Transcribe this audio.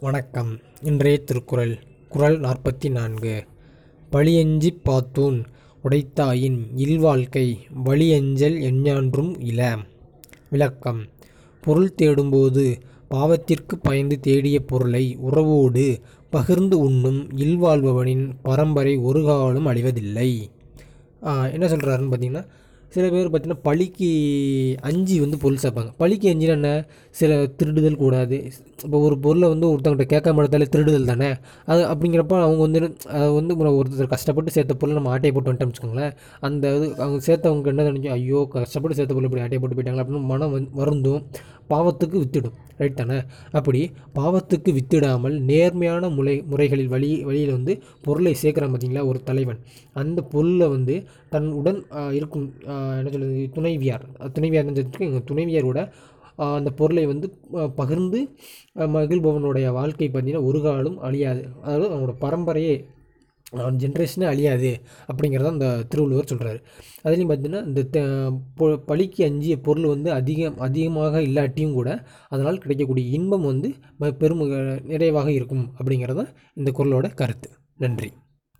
வணக்கம். இன்றைய திருக்குறள் குறள் நாற்பத்தி நான்கு பழியஞ்சி பாத்தூன் உடைத்தாயின் இல்வாழ்க்கை வழியஞ்சல் எஞ்ஞான்றும் இல. விளக்கம். பொருள் தேடும்போது பாவத்திற்கு பயந்து தேடிய பொருளை உறவோடு பகிர்ந்து உண்ணும் இல்வாழ்பவனின் பரம்பரை ஒரு காலம் அழிவதில்லை. என்ன சொல்கிறாருன்னு பார்த்தீங்கன்னா சில பேர் பார்த்திங்கன்னா பழிக்கு அஞ்சு வந்து பொருள் சேர்ப்பாங்க. பழிக்கு அஞ்சுனா என்ன? சில திருடுதல் கூடாது. இப்போ ஒரு பொருளை வந்து ஒருத்தவங்கிட்ட கேட்காம எடுத்தாலே திருடுதல் தானே? அது அப்படிங்கிறப்ப அவங்க வந்து அதை வந்து ஒருத்தர் கஷ்டப்பட்டு சேர்த்த பொருளை நம்ம ஆட்டையை போட்டு வந்துட்டோம்னு வச்சுக்கோங்களேன். அந்த இது அவங்க சேர்த்தவங்க என்ன நினைக்கும்? ஐயோ கஷ்டப்பட்டு சேர்த்த பொருள் இப்படி ஆட்டையை போட்டு போயிட்டாங்களா அப்படின்னு மனம் வந்து வருந்தும் பாவத்துக்கு வித்துடும். ரைட் தானே? அப்படி பாவத்துக்கு வித்திடாமல் நேர்மையான முறை முறைகளில் வழி வழியில் வந்து பொருளை சேர்க்குறான் பார்த்தீங்களா? ஒரு தலைவன். அந்த பொருளை வந்து தன் உடன் இருக்கும் என்ன சொல்கிறது துணைவியார். துணைவியார் எங்கள் துணைவியாரோட அந்த பொருளை வந்து பகிர்ந்து மகிழ்பவனுடைய வாழ்க்கை பார்த்திங்கன்னா ஒரு காலம் அழியாது. அதாவது அவனோட பரம்பரையே ஜென்ரேஷனே அழியாது அப்படிங்கிறத அந்த திருவள்ளுவர் சொல்கிறாரு அதுலேயும் பார்த்தீங்கன்னா இந்த பழிக்கு அஞ்சிய பொருள் வந்து அதிகம் அதிகமாக இல்லாட்டியும் கூட அதனால் கிடைக்கக்கூடிய இன்பம் வந்து பெரும் நிறைவாக இருக்கும் அப்படிங்கிறது இந்த குரலோட கருத்து. நன்றி.